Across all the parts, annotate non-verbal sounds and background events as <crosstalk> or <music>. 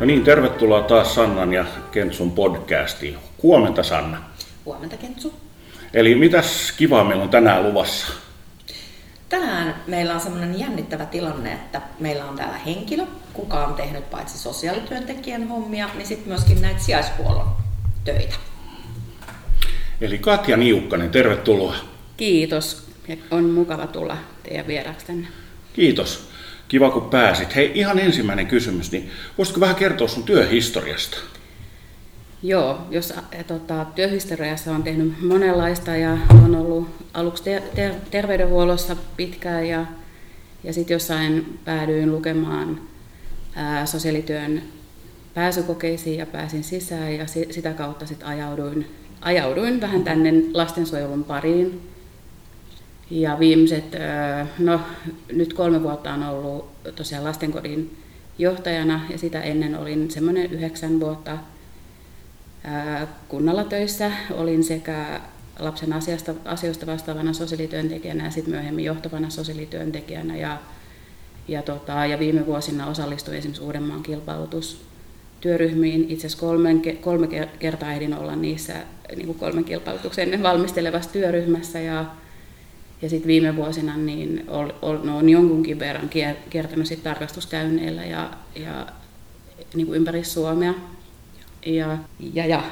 No niin, tervetuloa taas Sannan ja Kentsun podcastiin. Huomenta Sanna. Huomenta Kentsu. Eli mitäs kivaa meillä on tänään luvassa? Tänään meillä on semmoinen jännittävä tilanne, että meillä on täällä henkilö, kuka on tehnyt paitsi sosiaalityöntekijän hommia, niin sitten myöskin näitä sijaishuollon töitä. Eli Katja Niukkanen, tervetuloa. Kiitos. On mukava tulla teidän vieraksi tänne. Kiitos. Kiva kun pääsit. Hei, ihan ensimmäinen kysymys, niin voisitko vähän kertoa sun työhistoriasta? Joo, jos ä, tota, työhistoriassa on tehnyt monenlaista ja on ollut aluksi ter- ter- terveydenhuollossa pitkään ja, ja sitten jossain päädyin lukemaan ää, sosiaalityön pääsykokeisiin ja pääsin sisään ja si- sitä kautta sitten ajauduin, ajauduin vähän tänne lastensuojelun pariin. Ja viimeiset, no nyt kolme vuotta on ollut tosiaan lastenkodin johtajana ja sitä ennen olin semmoinen yhdeksän vuotta kunnalla töissä. Olin sekä lapsen asiasta, asioista vastaavana sosiaalityöntekijänä ja sitten myöhemmin johtavana sosiaalityöntekijänä. Ja, ja, tota, ja viime vuosina osallistuin esimerkiksi Uudenmaan kilpailutustyöryhmiin. Itse asiassa kolme, kolme kertaa ehdin olla niissä niin kuin kolmen kilpailutuksen valmistelevassa työryhmässä. Ja, ja sitten viime vuosina niin ol, ol, no, on jonkunkin verran kiertänyt sit tarkastuskäynneillä ja, ja niin kuin ympäri Suomea ja, ja, ja.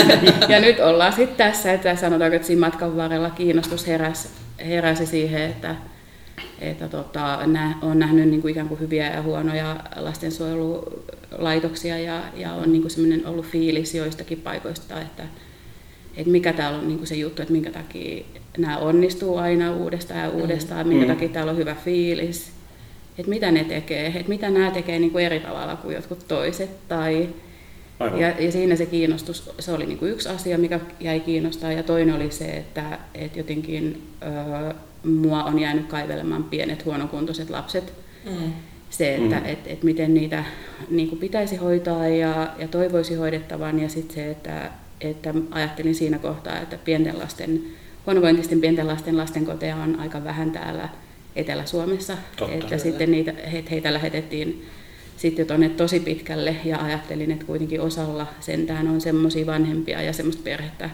<laughs> ja nyt ollaan sitten tässä, että sanotaanko, että siinä matkan varrella kiinnostus heräsi, heräsi siihen, että, että tota, nä, on nähnyt niin kuin ikään kuin hyviä ja huonoja lastensuojelulaitoksia ja, ja on niin kuin ollut fiilis joistakin paikoista, että, että mikä täällä on niin kuin se juttu, että minkä takia nämä onnistuu aina uudestaan ja uudestaan, mm. minkä takia täällä on hyvä fiilis, että mitä ne tekee, että mitä nämä tekee niin kuin eri tavalla kuin jotkut toiset tai ja, ja siinä se kiinnostus, se oli niin kuin yksi asia, mikä jäi kiinnostaa, ja toinen oli se, että, että jotenkin ö, mua on jäänyt kaivelemaan pienet huonokuntoiset lapset. Mm. Se, että mm. et, et miten niitä niin kuin pitäisi hoitaa ja, ja toivoisi hoidettavan, ja sitten se, että, että ajattelin siinä kohtaa, että pienten lasten, huonovointisten pienten lasten lastenkoteja on aika vähän täällä Etelä-Suomessa, Totta, että sitten niitä, heitä lähetettiin sitten jo tuonne tosi pitkälle ja ajattelin, että kuitenkin osalla sentään on semmoisia vanhempia ja semmoista perhettä,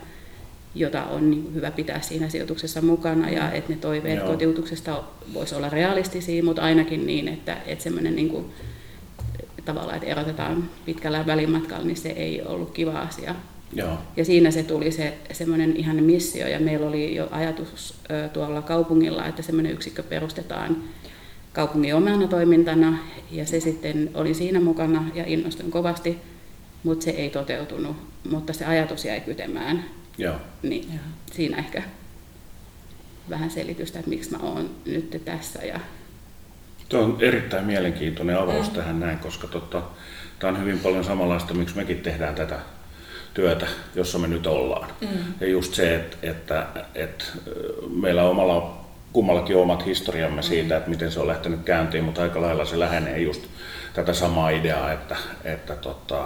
jota on niin hyvä pitää siinä sijoituksessa mukana ja että ne toiveet Joo. kotiutuksesta voisi olla realistisia, mutta ainakin niin, että, että semmoinen niin kuin, tavallaan, että erotetaan pitkällä välimatkalla, niin se ei ollut kiva asia. Joo. Ja siinä se tuli se semmoinen ihan missio ja meillä oli jo ajatus tuolla kaupungilla, että semmoinen yksikkö perustetaan kaupungin omana toimintana ja se sitten oli siinä mukana ja innostuin kovasti, mutta se ei toteutunut, mutta se ajatus jäi kytemään. Joo. Niin Joo. siinä ehkä vähän selitystä, että miksi mä oon nyt tässä. Ja... Tuo on erittäin mielenkiintoinen avaus mm. tähän näin, koska tota, tämä on hyvin paljon samanlaista, miksi mekin tehdään tätä työtä, jossa me nyt ollaan. Mm. Ja just se, että, että, että meillä omalla kummallakin omat historiamme siitä, että miten se on lähtenyt käyntiin, mutta aika lailla se lähenee just tätä samaa ideaa, että, että tota,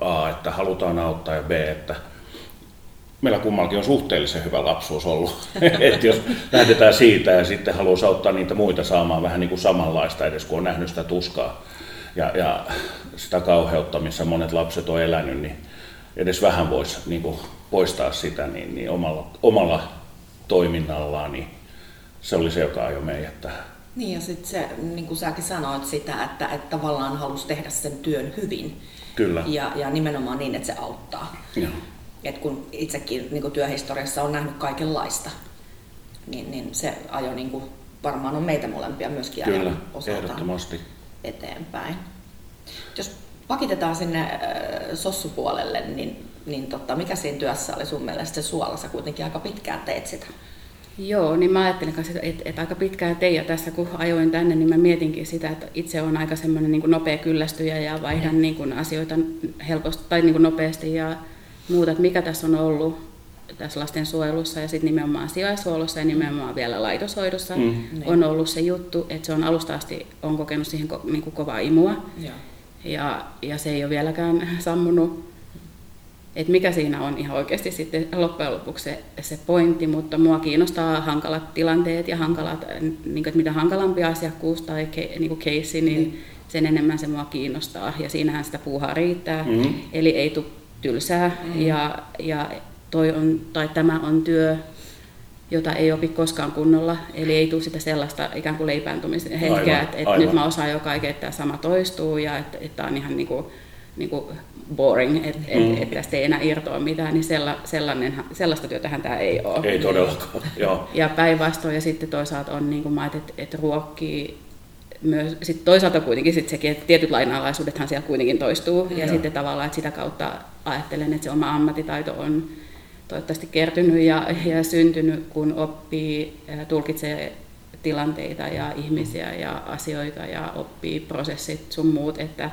A, että halutaan auttaa ja B, että meillä kummallakin on suhteellisen hyvä lapsuus ollut. <laughs> että jos lähdetään siitä ja sitten haluaisi auttaa niitä muita saamaan vähän niin kuin samanlaista edes, kun on nähnyt sitä tuskaa ja, ja sitä kauheutta, missä monet lapset on elänyt, niin edes vähän voisi niin kuin poistaa sitä niin, niin omalla, omalla toiminnallaan, niin se oli se, joka ajoi meidät tähän. Niin ja sitten se, niin kuin säkin sanoit sitä, että, että tavallaan halusi tehdä sen työn hyvin. Kyllä. Ja, ja nimenomaan niin, että se auttaa. Joo. Et kun itsekin niin kuin työhistoriassa on nähnyt kaikenlaista, niin, niin se ajo niin kuin, varmaan on meitä molempia myöskin Kyllä, ehdottomasti. eteenpäin. Jos pakitetaan sinne äh, sossupuolelle, niin, niin totta, mikä siinä työssä oli sun mielestä se suolassa kuitenkin aika pitkään teet sitä? Joo, niin mä ajattelin kanssa, että, että, että aika pitkään teijä tässä, kun ajoin tänne, niin mä mietinkin sitä, että itse on aika semmoinen niin nopea kyllästyjä ja vaihdan niin kuin asioita helposti tai niin kuin nopeasti ja muuta, että mikä tässä on ollut tässä lastensuojelussa ja sitten nimenomaan sijaishuollossa ja nimenomaan vielä laitoshoidossa mm. on ollut se juttu, että se on alusta asti on kokenut siihen niin kuin kovaa imua. Ja. Ja, ja se ei ole vieläkään sammunut että mikä siinä on ihan oikeasti sitten loppujen lopuksi se, se pointti, mutta mua kiinnostaa hankalat tilanteet ja hankalat, niin kuin, että mitä hankalampi asiakkuus tai ke, niin kuin case, niin, sen enemmän se mua kiinnostaa ja siinähän sitä puuhaa riittää. Mm-hmm. Eli ei tule tylsää mm-hmm. ja, ja toi on, tai tämä on työ, jota ei opi koskaan kunnolla, eli ei tule sitä sellaista ikään kuin leipääntymisen hetkeä, että, että nyt mä osaan jo kaiken, että tämä sama toistuu ja että, että tämä on ihan niin kuin, niin kuin boring, että mm. et, et tästä ei enää irtoa mitään, niin sella, sellainen, sellaista työtähän tämä ei ole. Ei todellakaan, <laughs> joo. Ja päinvastoin, ja sitten toisaalta on niin kuin mä että, että ruokkii myös, sit toisaalta kuitenkin sit sekin, että tietyt lainalaisuudethan siellä kuitenkin toistuu, ja, ja sitten tavallaan, että sitä kautta ajattelen, että se oma ammattitaito on toivottavasti kertynyt ja, ja syntynyt, kun oppii, tulkitsee tilanteita ja ihmisiä ja asioita ja oppii prosessit sun muut että,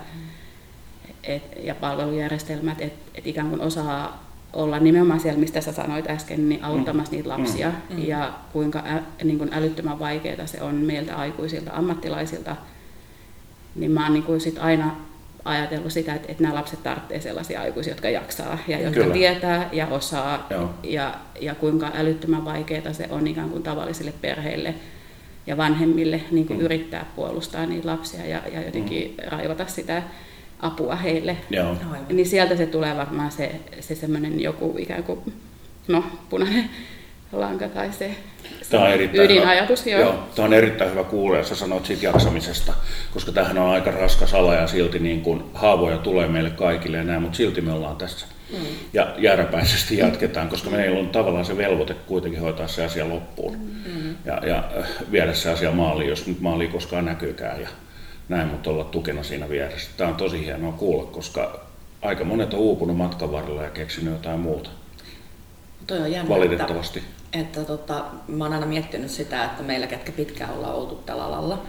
et, ja palvelujärjestelmät, että et ikään kuin osaa olla nimenomaan siellä, mistä sä sanoit äsken, niin auttamassa niitä lapsia mm. mm. ja kuinka ä, niin kuin älyttömän vaikeaa se on meiltä aikuisilta ammattilaisilta, niin mä oon niin kuin sit aina ajatellut sitä, että, että nämä lapset tarvitsevat sellaisia aikuisia, jotka jaksaa ja jotka Kyllä. tietää ja osaa ja, ja kuinka älyttömän vaikeaa se on ikään kuin tavallisille perheille ja vanhemmille niin kuin mm. yrittää puolustaa niitä lapsia ja, ja jotenkin mm. raivata sitä apua heille. Joo. Niin sieltä se tulee varmaan se, se semmoinen joku ikään kuin no, punainen lanka tai se, Tämä on erittäin ydinajatus. Hyvä, joo. joo. Tämä on erittäin hyvä kuulla, sä sanoit siitä jaksamisesta, koska tämähän on aika raskas ala ja silti niin kuin haavoja tulee meille kaikille ja näin, mutta silti me ollaan tässä. Mm. Ja jääräpäisesti jatketaan, koska meillä on tavallaan se velvoite kuitenkin hoitaa se asia loppuun mm. ja, ja äh, viedä se asia maaliin, jos nyt maali koskaan näkyykään ja näin, mutta olla tukena siinä vieressä. Tämä on tosi hienoa kuulla, koska aika monet on uupunut matkan varrella ja keksinyt jotain muuta. Toi on jännä, Valitettavasti. Että että tota, mä oon aina miettinyt sitä, että meillä, ketkä pitkään ollaan oltu tällä alalla,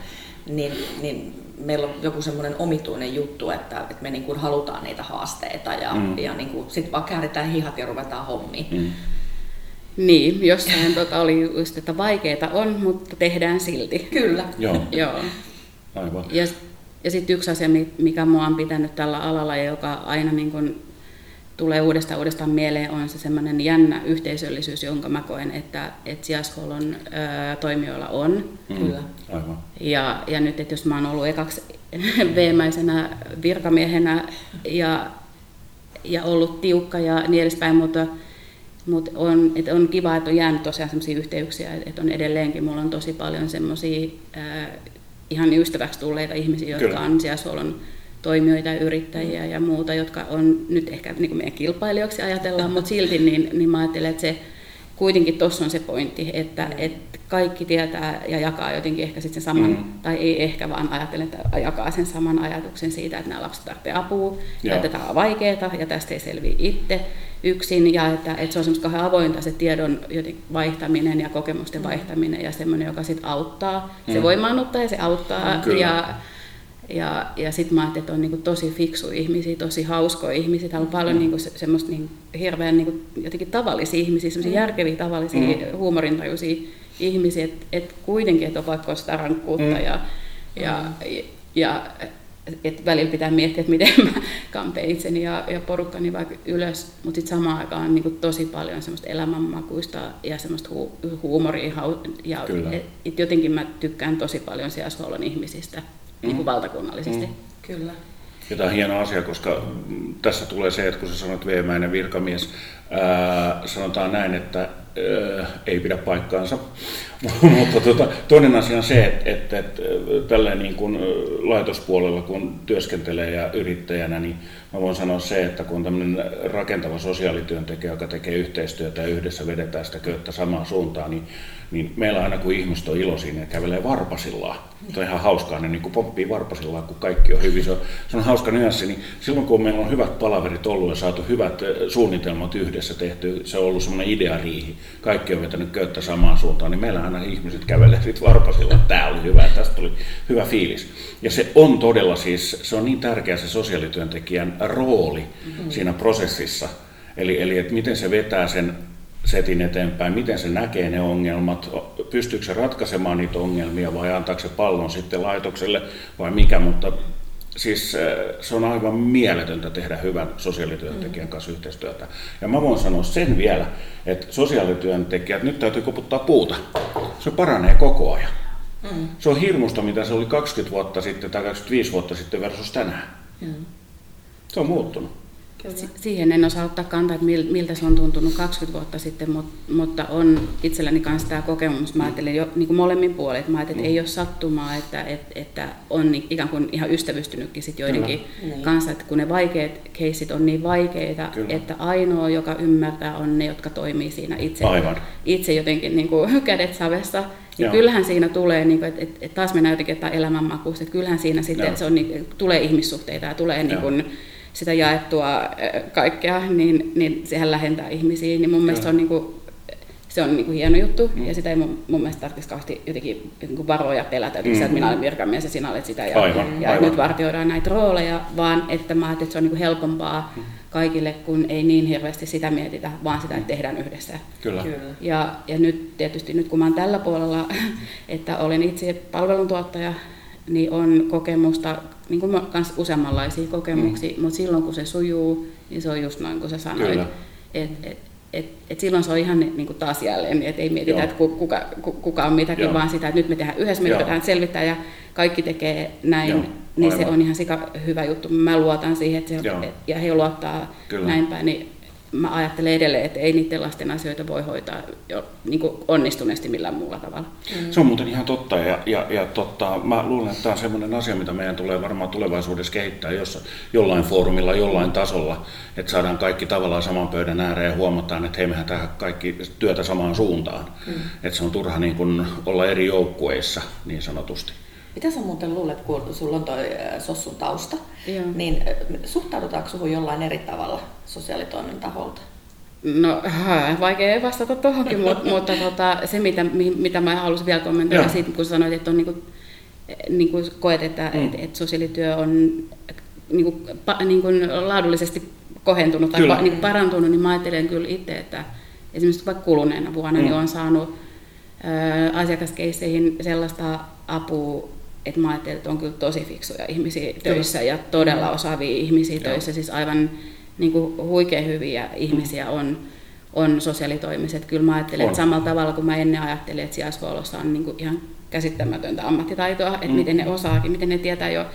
niin, niin meillä on joku semmoinen omituinen juttu, että, että me niin kuin halutaan niitä haasteita ja, mm. ja niin sitten vaan kääritään hihat ja ruvetaan hommiin. Mm. Niin, jossain tota oli just, että vaikeita on, mutta tehdään silti. Kyllä. Joo. Joo. Aivan. Ja, ja sitten yksi asia, mikä mua on pitänyt tällä alalla ja joka aina niin kun tulee uudestaan uudestaan mieleen, on se semmoinen jännä yhteisöllisyys, jonka mä koen, että, että sijaishuollon ää, toimijoilla on. Mm, Kyllä. Aivan. Ja, ja nyt, että jos mä oon ollut ekaksi <laughs> veemäisenä virkamiehenä ja, ja ollut tiukka ja niin edespäin, mutta, mutta on, että on kiva, että on jäänyt tosiaan sellaisia yhteyksiä, että on edelleenkin, mulla on tosi paljon semmoisia ihan ystäväksi tulleita ihmisiä, jotka Kyllä. on sijaishuollon toimijoita, yrittäjiä ja muuta, jotka on nyt ehkä niin kuin meidän kilpailijoiksi ajatellaan, mutta silti niin, niin mä ajattelen, että se kuitenkin tuossa on se pointti, että, mm. että kaikki tietää ja jakaa jotenkin ehkä sitten sen saman, mm. tai ei ehkä vaan ajattele, että jakaa sen saman ajatuksen siitä, että nämä lapset tarvitsevat apua, ja että tämä on vaikeaa ja tästä ei selviä itse yksin, ja että, että se on semmoista kauhean avointa se tiedon vaihtaminen ja kokemusten mm. vaihtaminen ja semmoinen, joka sitten auttaa. Mm. Se voimaannuttaa ja se auttaa, Kyllä. ja ja, ja sitten mä ajattelin, että on niin tosi fiksu ihmisiä, tosi hauskoja ihmisiä. Täällä on paljon mm. niin se, semmoista niin hirveän niin jotenkin tavallisia ihmisiä, semmoisia mm. järkeviä, tavallisia, mm. huumorintajuisia ihmisiä, että et kuitenkin, että on vaikka sitä rankkuutta mm. ja, ja, ja, ja että välillä pitää miettiä, että miten mä kampeen itseni ja, ja porukkani vaikka ylös, mutta sitten samaan aikaan niin tosi paljon semmoista elämänmakuista ja semmoista hu, huumoria. Ja et, et jotenkin mä tykkään tosi paljon sijaishuollon ihmisistä niin kuin mm. valtakunnallisesti. Mm. Kyllä. Ja tämä on hieno asia, koska tässä tulee se, että kun sä sanoit veemäinen virkamies, ää, sanotaan näin, että ää, ei pidä paikkaansa. <laughs> Mutta tuota, toinen asia on se, että, että, että tällä niin kuin laitospuolella kun työskentelee ja yrittäjänä, niin mä voin sanoa se, että kun tämmöinen rakentava sosiaalityöntekijä, joka tekee yhteistyötä ja yhdessä vedetään sitä köyttä samaan suuntaan, niin niin meillä aina kun ihmiset on iloisia, ne kävelee varpasillaan. Se on ihan hauskaa, ne niin kuin pomppii varpasillaan, kun kaikki on hyvin. Se on, se on hauska nyanssi, niin silloin kun meillä on hyvät palaverit ollut ja saatu hyvät suunnitelmat yhdessä tehty, se on ollut semmoinen ideariihi, kaikki on vetänyt köyttä samaan suuntaan, niin meillä aina ihmiset kävelee sitten varpasillaan, tämä oli hyvä, tästä tuli hyvä fiilis. Ja se on todella siis, se on niin tärkeä se sosiaalityöntekijän rooli mm-hmm. siinä prosessissa, Eli, eli että miten se vetää sen setin eteenpäin, miten se näkee ne ongelmat, pystyykö se ratkaisemaan niitä ongelmia vai antaako se pallon sitten laitokselle vai mikä, mutta siis äh, se on aivan mieletöntä tehdä hyvän sosiaalityöntekijän kanssa yhteistyötä. Ja mä voin sanoa sen vielä, että sosiaalityöntekijät, nyt täytyy koputtaa puuta, se paranee koko ajan. Mm. Se on hirmusta, mitä se oli 20 vuotta sitten tai 25 vuotta sitten versus tänään. Mm. Se on muuttunut. Kyllä. Siihen en osaa ottaa kantaa, että miltä se on tuntunut 20 vuotta sitten, mutta on itselläni kanssa tämä kokemus. Mä ajattelin jo niin kuin molemmin puolin, että, mä että ei ole sattumaa, että, että, että on ikään kuin ihan ystävystynytkin sit joidenkin Kyllä. Niin. kanssa, että kun ne vaikeat keisit on niin vaikeita, Kyllä. että ainoa, joka ymmärtää, on ne, jotka toimii siinä itse, Aivan. itse jotenkin niin kuin <laughs> kädet savessa. Ja Joo. kyllähän siinä tulee, niin kuin, että, että taas mennään jotenkin elämänmakuusta, että kyllähän siinä sitten, että se on, niin, tulee ihmissuhteita ja tulee niin kuin, sitä jaettua kaikkea, niin, niin sehän lähentää ihmisiä. Niin mun mielestä se on, niin kuin, se on niin kuin hieno juttu mm. ja sitä ei mun, mun mielestä tarvitsisi kauheasti jotenkin niin varoja pelätä, että, mm. että minä olen virkamies ja sinä olet sitä ja, aivan, ja aivan. nyt vartioidaan näitä rooleja, vaan että mä ajattelin, että se on niin kuin helpompaa mm. kaikille, kun ei niin hirveästi sitä mietitä, vaan sitä, että tehdään yhdessä. Kyllä. Kyllä. Ja, ja nyt tietysti nyt kun mä olen tällä puolella, <laughs> että olen itse palveluntuottaja, niin on kokemusta, niin kuin myös useammanlaisia kokemuksia, mm. mutta silloin kun se sujuu, niin se on just noin kuin sä sanoit. Että et, et, et silloin se on ihan niin kuin taas jälleen, että ei mietitä, että kuka, kuka on mitäkin, Joo. vaan sitä, että nyt me tehdään yhdessä, me yritetään selvittää ja kaikki tekee näin, Joo. niin Aivan. se on ihan sika hyvä juttu. Mä luotan siihen, että se, et, ja he luottaa Kyllä. näin päin, niin mä ajattelen edelleen, että ei niiden lasten asioita voi hoitaa jo, niin kuin onnistuneesti millään muulla tavalla. Mm. Se on muuten ihan totta ja, ja, ja totta, mä luulen, että tämä on sellainen asia, mitä meidän tulee varmaan tulevaisuudessa kehittää jos, jollain foorumilla, jollain tasolla, että saadaan kaikki tavallaan saman pöydän ääreen ja huomataan, että hei mehän tehdään kaikki työtä samaan suuntaan. Mm. Että se on turha niin kuin olla eri joukkueissa niin sanotusti. Mitä sä muuten luulet, kun sulla on toi Sossun tausta, Joo. niin suhtaudutaanko suhun jollain eri tavalla sosiaalitoimen taholta? No, vaikea vastata tuohonkin, mutta, <laughs> mutta tota, se mitä, mitä mä haluaisin vielä kommentoida siitä, kun sanoit, että on niin kuin, niin kuin koet, että, mm. että, että sosiaalityö on niin kuin, pa, niin kuin laadullisesti kohentunut tai pa, niin kuin parantunut, niin mä ajattelen kyllä itse, että esimerkiksi vaikka kuluneena vuonna niin mm. niin on saanut ä, asiakaskeisseihin sellaista apua, että mä ajattelin, että on kyllä tosi fiksuja ihmisiä töissä ja todella mm. osaavia ihmisiä töissä, siis aivan niin kuin huikean hyviä ihmisiä on, on sosiaalitoimiset. Kyllä mä ajattelen, on. että samalla tavalla kuin mä ennen ajattelin, että sijaishuollossa on niin kuin ihan käsittämätöntä ammattitaitoa, että mm. miten ne osaakin, miten ne tietää jo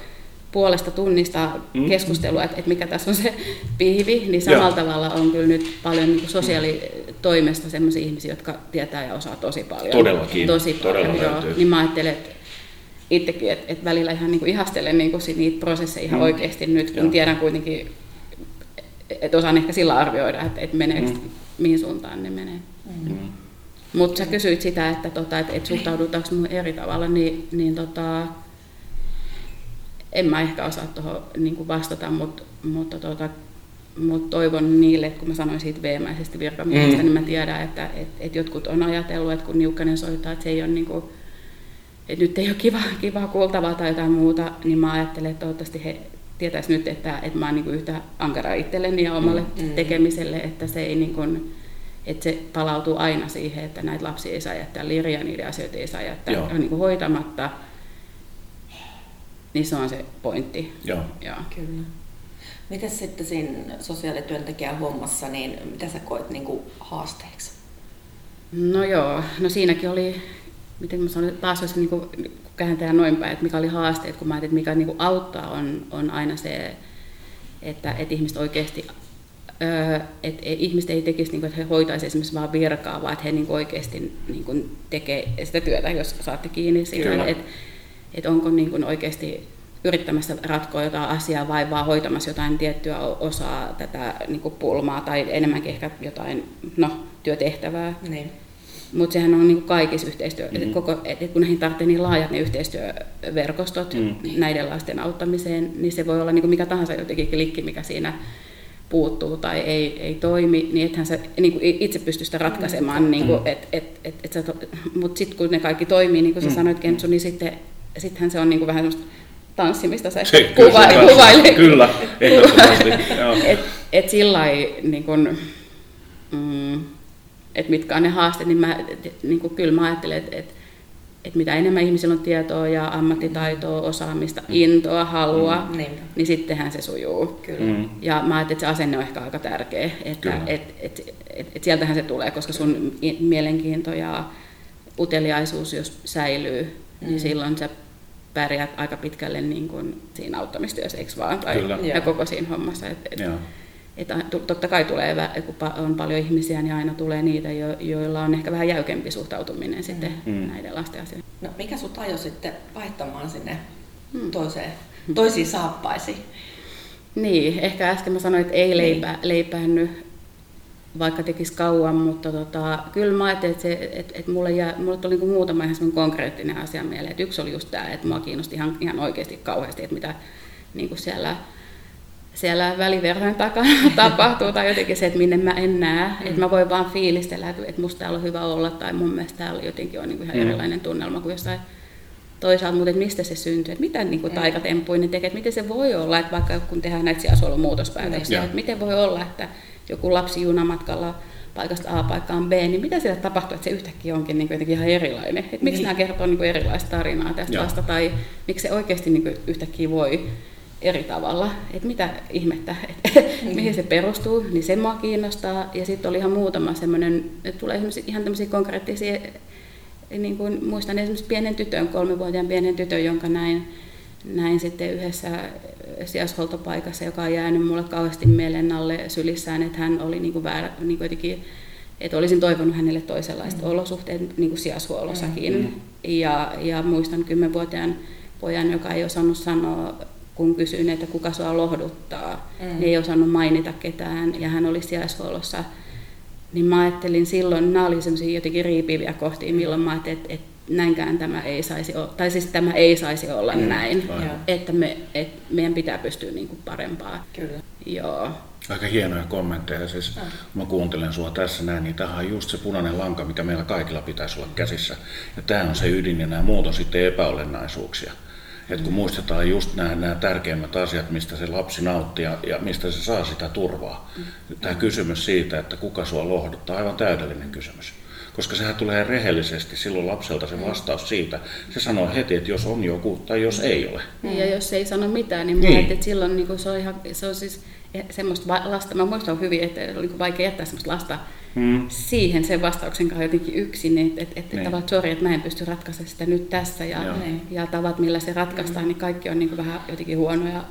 puolesta tunnista mm. keskustelua, että, että mikä tässä on se pihvi, niin samalla ja. tavalla on kyllä nyt paljon niin sosiaalitoimesta sellaisia ihmisiä, jotka tietää ja osaa tosi paljon. Todellakin. Tosi paljon, Todella joo. Niin mä ajattelen, että itsekin, että, että välillä ihan niin kuin ihastelen niin kuin niitä prosesseja ihan mm. oikeasti nyt, kun Joo. tiedän kuitenkin, että osaan ehkä sillä arvioida, että, että meneekö, mm. mihin suuntaan ne menee. Mm. Mutta sä kysyit sitä, että, tota, että, että suhtaudutaanko minun eri tavalla, niin, niin tota, en mä ehkä osaa tuohon niin vastata, mutta, mutta tota, mutta toivon niille, että kun mä sanoin siitä veemäisesti virkamiehestä, mm. niin mä tiedän, että et, et jotkut on ajatellut, että kun Niukkanen soittaa, että se ei ole niin kuin, että nyt ei ole kiva, kiva kuultavaa tai jotain muuta, niin mä ajattelen, että toivottavasti he tietäisi nyt, että, että mä oon niin yhtä ankara itselleni ja omalle mm. mm. tekemiselle, että se ei niin kuin, että se palautuu aina siihen, että näitä lapsia ei saa jättää lirja, niiden asioita ei saa jättää Joo. niin kuin hoitamatta. Niin se on se pointti. Joo. Joo. Kyllä. Miten sitten siinä sosiaalityöntekijän hommassa, niin mitä sä koet niin kuin haasteeksi? No joo, no siinäkin oli miten mä sanon, taas olisi niin kuin, kääntää noin päin, että mikä oli haasteet, kun mä ajattelin, että mikä niin kuin auttaa on, on aina se, että, että ihmiset oikeasti että ihmiset ei tekisi, niin kuin, että he hoitaisivat esimerkiksi vain virkaa, vaan että he niin kuin oikeasti niin kuin tekee sitä työtä, jos saatte kiinni siitä, että, että onko niin kuin oikeasti yrittämässä ratkoa jotain asiaa vai vaan hoitamassa jotain tiettyä osaa tätä niin kuin pulmaa tai enemmänkin ehkä jotain no, työtehtävää. Niin. Mutta sehän on niin kuin kaikissa yhteistyö, mm-hmm. koko, et kun näihin tarvitsee niin laajat ne yhteistyöverkostot mm. näiden lasten auttamiseen, niin se voi olla niin kuin mikä tahansa jotenkin klikki, mikä siinä puuttuu tai ei, ei toimi, niin ethän sä niin kuin itse pysty sitä ratkaisemaan. Mm. Niin kuin, et, et, et, et sä, mutta sitten kun ne kaikki toimii, niin kuin sä mm. sanoit Kentsu, niin sitten sittenhän se on niin kuin vähän semmoista tanssimista se, <laughs> se kuva, kuvailee. Kyllä, ehdottomasti. <laughs> et, et sillä niin kuin, mm, että mitkä on ne haasteet, niin, mä, niin kuin kyllä mä ajattelen, että, että, että mitä enemmän ihmisillä on tietoa ja ammattitaitoa, osaamista, mm. intoa, halua, mm. niin sittenhän se sujuu. Kyllä. Mm. Ja mä ajattelen, että se asenne on ehkä aika tärkeä, että et, et, et, et, et sieltähän se tulee, koska sun mielenkiinto ja uteliaisuus, jos säilyy, mm. niin silloin sä pärjäät aika pitkälle niin kuin siinä auttamistyössä, eikö vaan? Tai, Kyllä. ja koko siinä hommassa. Et, et, että totta kai tulee, kun on paljon ihmisiä, niin aina tulee niitä, joilla on ehkä vähän jäykempi suhtautuminen sitten mm. mm. näiden lasten asioihin. No mikä sut ajoi sitten vaihtamaan sinne mm. toiseen, toisiin saappaisiin? Niin, ehkä äsken mä sanoin, että ei leipä, niin. leipäänny, vaikka tekisi kauan, mutta tota, kyllä mä ajattelin, että, se, että, että mulle, jää, mulle tuli niin muutama ihan konkreettinen asia mieleen. Että yksi oli just tämä, että mua kiinnosti ihan, ihan oikeasti kauheasti, että mitä niin kuin siellä siellä väliverhojen takana <laughs> tapahtuu tai jotenkin se, että minne mä en näe. Mm. Että mä voin vaan fiilistellä, että, musta täällä on hyvä olla tai mun mielestä täällä jotenkin on niin kuin ihan mm. erilainen tunnelma kuin jossain toisaalta, mutta mistä se syntyy, että mitä niin kuin mm. taikatemppuja ne tekee, että miten se voi olla, että vaikka kun tehdään näitä sijaisolumuutospäätöksiä, mm. että miten voi olla, että joku lapsi junamatkalla paikasta A paikkaan B, niin mitä siellä tapahtuu, että se yhtäkkiä onkin niin jotenkin ihan erilainen. Että miksi niin. nämä kertoo niin erilaista tarinaa tästä lasta, tai miksi se oikeasti niin yhtäkkiä voi eri tavalla, että mitä ihmettä, että mm. <laughs> mihin se perustuu, niin se mua kiinnostaa. Ja sitten oli ihan muutama semmoinen, että tulee ihan tämmöisiä konkreettisia, niin kuin muistan esimerkiksi pienen tytön, kolmivuotiaan pienen tytön, jonka näin, näin sitten yhdessä sijaishuoltopaikassa, joka on jäänyt mulle kauheasti mieleen alle sylissään, että hän oli niin kuin väärä, niin kuin jotenkin, että olisin toivonut hänelle toisenlaista mm. olosuhteet niin kuin sijaishuollossakin. Mm. Ja, ja muistan kymmenvuotiaan pojan, joka ei osannut sanoa kun kysyin, että kuka sua lohduttaa, mm. niin ei osannut mainita ketään ja hän oli sijaishuollossa. Niin mä ajattelin silloin, nämä oli sellaisia jotenkin riipiviä kohtia, milloin mä ajattelin, että, että näinkään tämä ei saisi olla, tai siis tämä ei saisi olla mm. näin, Aivan. että me, et meidän pitää pystyä niin kuin parempaa. Kyllä. Joo. Aika hienoja kommentteja. Siis, mm. mä kuuntelen sua tässä näin, niin tämähän on just se punainen lanka, mikä meillä kaikilla pitäisi olla käsissä. Ja tämä on se ydin ja nämä muut on sitten epäolennaisuuksia. Et kun muistetaan just nämä, nämä tärkeimmät asiat, mistä se lapsi nauttii ja, ja mistä se saa sitä turvaa. Mm. Tämä kysymys siitä, että kuka sua lohduttaa, aivan täydellinen kysymys. Koska sehän tulee rehellisesti silloin lapselta se vastaus siitä. Se sanoo heti, että jos on joku tai jos ei ole. Niin, ja jos ei sano mitään, niin, niin. että silloin niin se, on ihan, se on siis semmoista lasta, mä muistan hyvin, että oli vaikea jättää semmoista lasta mm. siihen sen vastauksen kanssa jotenkin yksin, että et, et, niin. tavat, sori, että mä en pysty ratkaisemaan sitä nyt tässä ja, ja tavat, millä se ratkaistaan, mm. niin kaikki on niin vähän jotenkin huonoja.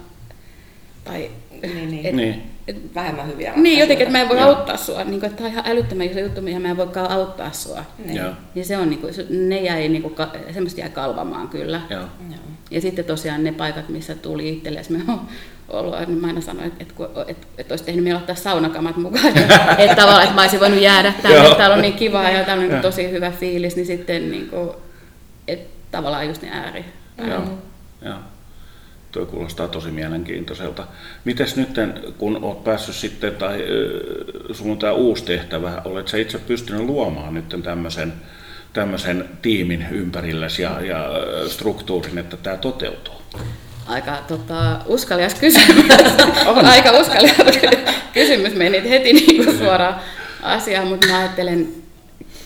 Tai, niin, niin. Et, niin. Et, vähemmän hyviä ratkaisuja. Niin, jotenkin, että mä en voi Joo. auttaa sua. Niin kuin, että tämä on ihan älyttömän iso juttu, mihin mä en voikaan auttaa sua. Niin. Ja niin se on, niin kuin, ne jäi, niin kuin, semmoista jäi kalvamaan kyllä. Joo. Ja sitten tosiaan ne paikat, missä tuli itsellesi, me ollut, niin mä aina sanoin, että, että, että, että olisi tehnyt mieli ottaa saunakamat mukaan, että tavallaan, että mä olisin voinut jäädä tänne, että täällä on niin kivaa ja täällä on niin tosi hyvä fiilis, niin sitten niin kuin, että tavallaan just ne ääri. Joo, joo. Tuo kuulostaa tosi mielenkiintoiselta. Mites nyt, kun olet päässyt sitten, tai sinulla on tämä uusi tehtävä, olet sä itse pystynyt luomaan nyt tämmöisen, tämmöisen tiimin ympärillesi ja, ja struktuurin, että tämä toteutuu? aika tota, uskalias kysymys. <laughs> aika uskalias kysymys meni heti niin kuin suoraan asiaan, mutta mä ajattelen,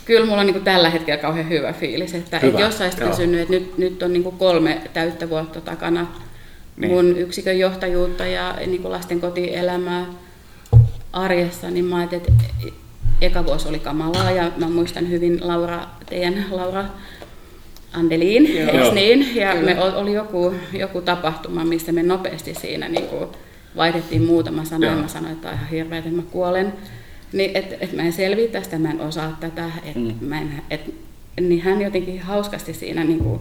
kyllä mulla on niin kuin tällä hetkellä kauhean hyvä fiilis, että hyvä. et jos olisit kysynyt, että nyt, nyt on niin kuin kolme täyttä vuotta takana niin. mun yksikön johtajuutta ja niin kuin lasten kotielämää arjessa, niin mä ajattelin, että eka vuosi oli kamalaa ja mä muistan hyvin Laura, teidän Laura Andeliin, eikö niin? Ja Kyllä. me oli joku, joku tapahtuma, missä me nopeasti siinä niin kuin vaihdettiin muutama sana, ja mä sanoin, että on ihan hirveä, että mä kuolen. Niin, että et mä en selviä tästä, mä en osaa tätä. Et mm. mä en, et, niin hän jotenkin hauskasti siinä niin kuin,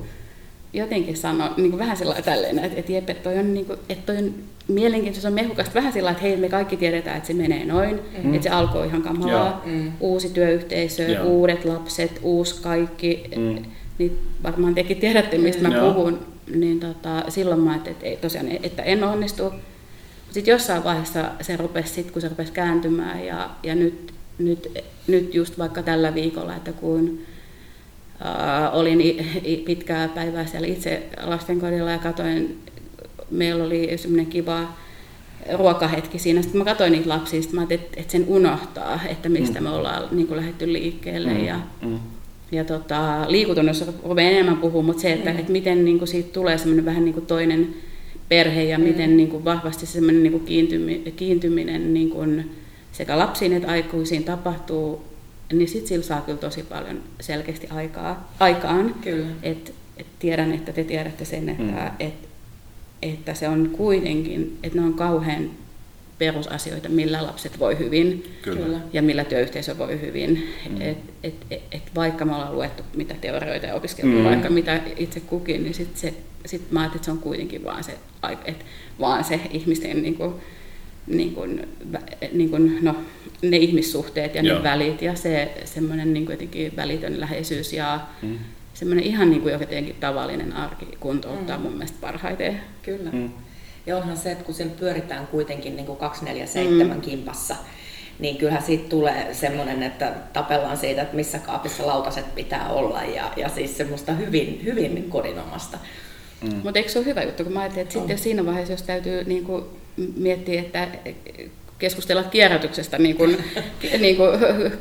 jotenkin sanoi, niin kuin vähän sellainen tälleen, että, että Jeppe, toi on, niin kuin, että toi on mielenkiintoista, se on mehukasta vähän sillä että hei, me kaikki tiedetään, että se menee noin, mm. että se alkoi ihan kamalaa, mm. uusi työyhteisö, Joo. uudet lapset, uusi kaikki, mm niin varmaan tekin tiedätte, mistä mä puhun, niin tota, silloin mä ajattelin, että, ei, tosiaan, että en onnistu. Sitten jossain vaiheessa se rupesi, sit, kun se rupesi kääntymään ja, ja nyt, nyt, nyt just vaikka tällä viikolla, että kun äh, olin pitkää päivää siellä itse lastenkodilla ja katoin, meillä oli semmoinen kiva ruokahetki siinä. Sitten mä katsoin niitä lapsia, sitten mä ajattelin, että, että sen unohtaa, että mistä mm. me ollaan niin kuin lähdetty liikkeelle. Mm. Ja, mm ja tota, liikutunnissa rupeaa enemmän puhua, mutta se, että, mm. että miten niin kuin siitä tulee semmoinen vähän niin kuin toinen perhe ja mm. miten niin kuin vahvasti semmoinen niin kuin kiintyminen, kiintyminen niin kuin sekä lapsiin että aikuisiin tapahtuu, niin sitten sillä saa kyllä tosi paljon selkeästi aikaa, aikaan. Kyllä. Et, et tiedän, että te tiedätte sen, että, mm. et, että se on kuitenkin, että ne on kauhean perusasioita, millä lapset voi hyvin Kyllä. ja millä työyhteisö voi hyvin. Mm. Et, et, et, et vaikka me ollaan luettu mitä teorioita ja opiskeltu, mm. vaikka mitä itse kukin, niin sit se, sit mä ajattelin, että se on kuitenkin vaan se, et, vaan se ihmisten niin kuin, niin kuin, niin kuin, no, ne ihmissuhteet ja Joo. ne välit ja se semmoinen niin jotenkin välitön läheisyys ja mm. Semmoinen ihan niin kuin jotenkin tavallinen arki kuntouttaa mm. mun mielestä parhaiten. Kyllä. Mm. Ja onhan se, että kun siellä pyöritään kuitenkin niin kuin 247 mm. kimpassa, niin kyllähän siitä tulee semmoinen, että tapellaan siitä, että missä kaapissa lautaset pitää olla ja, ja siis semmoista hyvin, hyvin kodinomasta. Mm. Mutta eikö se ole hyvä juttu, kun mä ajattelin, että sitten siinä vaiheessa, jos täytyy niin kuin miettiä, että keskustella kierrätyksestä niin kuin, <laughs> niin kuin,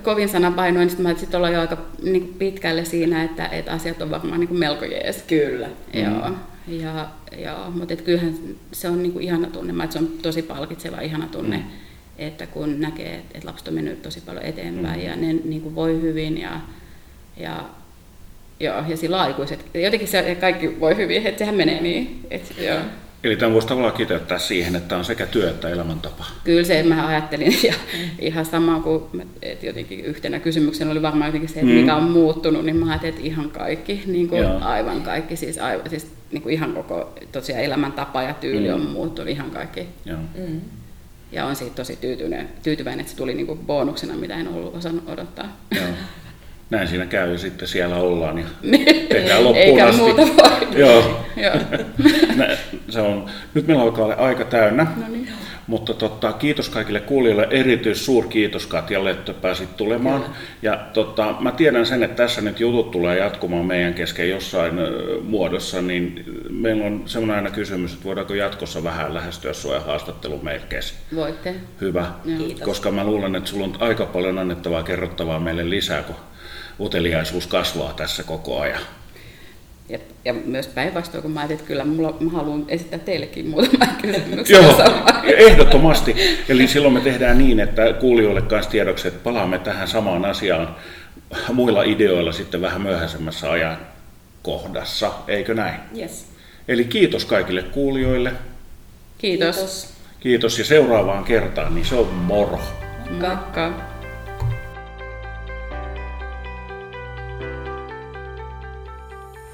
kovin sanapainoin, niin sitten sit ollaan jo aika niin kuin pitkälle siinä, että, että asiat on varmaan niin kuin melko jees. Kyllä. Joo. Mm. Ja, ja, mutta et kyllähän se on niin kuin ihana tunne, että se on tosi palkitseva ihana tunne, mm. että kun näkee, että, että lapset on mennyt tosi paljon eteenpäin mm. ja ne niin kuin voi hyvin ja, ja Joo, ja sillä aikuiset. Jotenkin se kaikki voi hyvin, että sehän menee niin. Et, joo. Eli tämä voisi tavallaan kiteyttää siihen, että on sekä työ että elämäntapa. Kyllä se, mä ajattelin <laughs> ja ihan sama kuin, että jotenkin yhtenä kysymyksenä oli varmaan jotenkin se, että mm. mikä on muuttunut, niin mä ajattelin, että ihan kaikki, niin kuin aivan kaikki, siis, aivan, siis niin kuin ihan koko tosiaan elämäntapa ja tyyli mm. on muuttunut ihan kaikki. Joo. Mm. Ja on siitä tosi tyytyväinen, tyytyväinen että se tuli niin kuin bonuksena, mitä en ollut osannut odottaa. Joo. <laughs> näin siinä käy ja sitten siellä ollaan ja tehdään loppuun Eikä asti. muuta voi. Joo. <laughs> se on, nyt meillä alkaa olla aika täynnä, no niin. mutta totta, kiitos kaikille kuulijoille. Erityis suurkiitos Katjalle, että pääsit tulemaan. Kyllä. Ja totta, mä tiedän sen, että tässä nyt jutut tulee jatkumaan meidän kesken jossain muodossa, niin meillä on semmoinen aina kysymys, että voidaanko jatkossa vähän lähestyä sua ja haastattelu meille kesken. Voitte. Hyvä, Kiitos. koska mä luulen, että sulla on aika paljon annettavaa kerrottavaa meille lisää, kun uteliaisuus kasvaa tässä koko ajan. Ja, ja myös päinvastoin, kun mä ajattelin, että kyllä mulla, mä haluan esittää teillekin muutama <laughs> kysymyksiä. Joo, ehdottomasti. Eli silloin me tehdään niin, että kuulijoille kanssa tiedoksi, että palaamme tähän samaan asiaan muilla ideoilla sitten vähän myöhäisemmässä ajan kohdassa, eikö näin? Yes. Eli kiitos kaikille kuulijoille. Kiitos. Kiitos. Ja seuraavaan kertaan, niin se on moro. Moikka.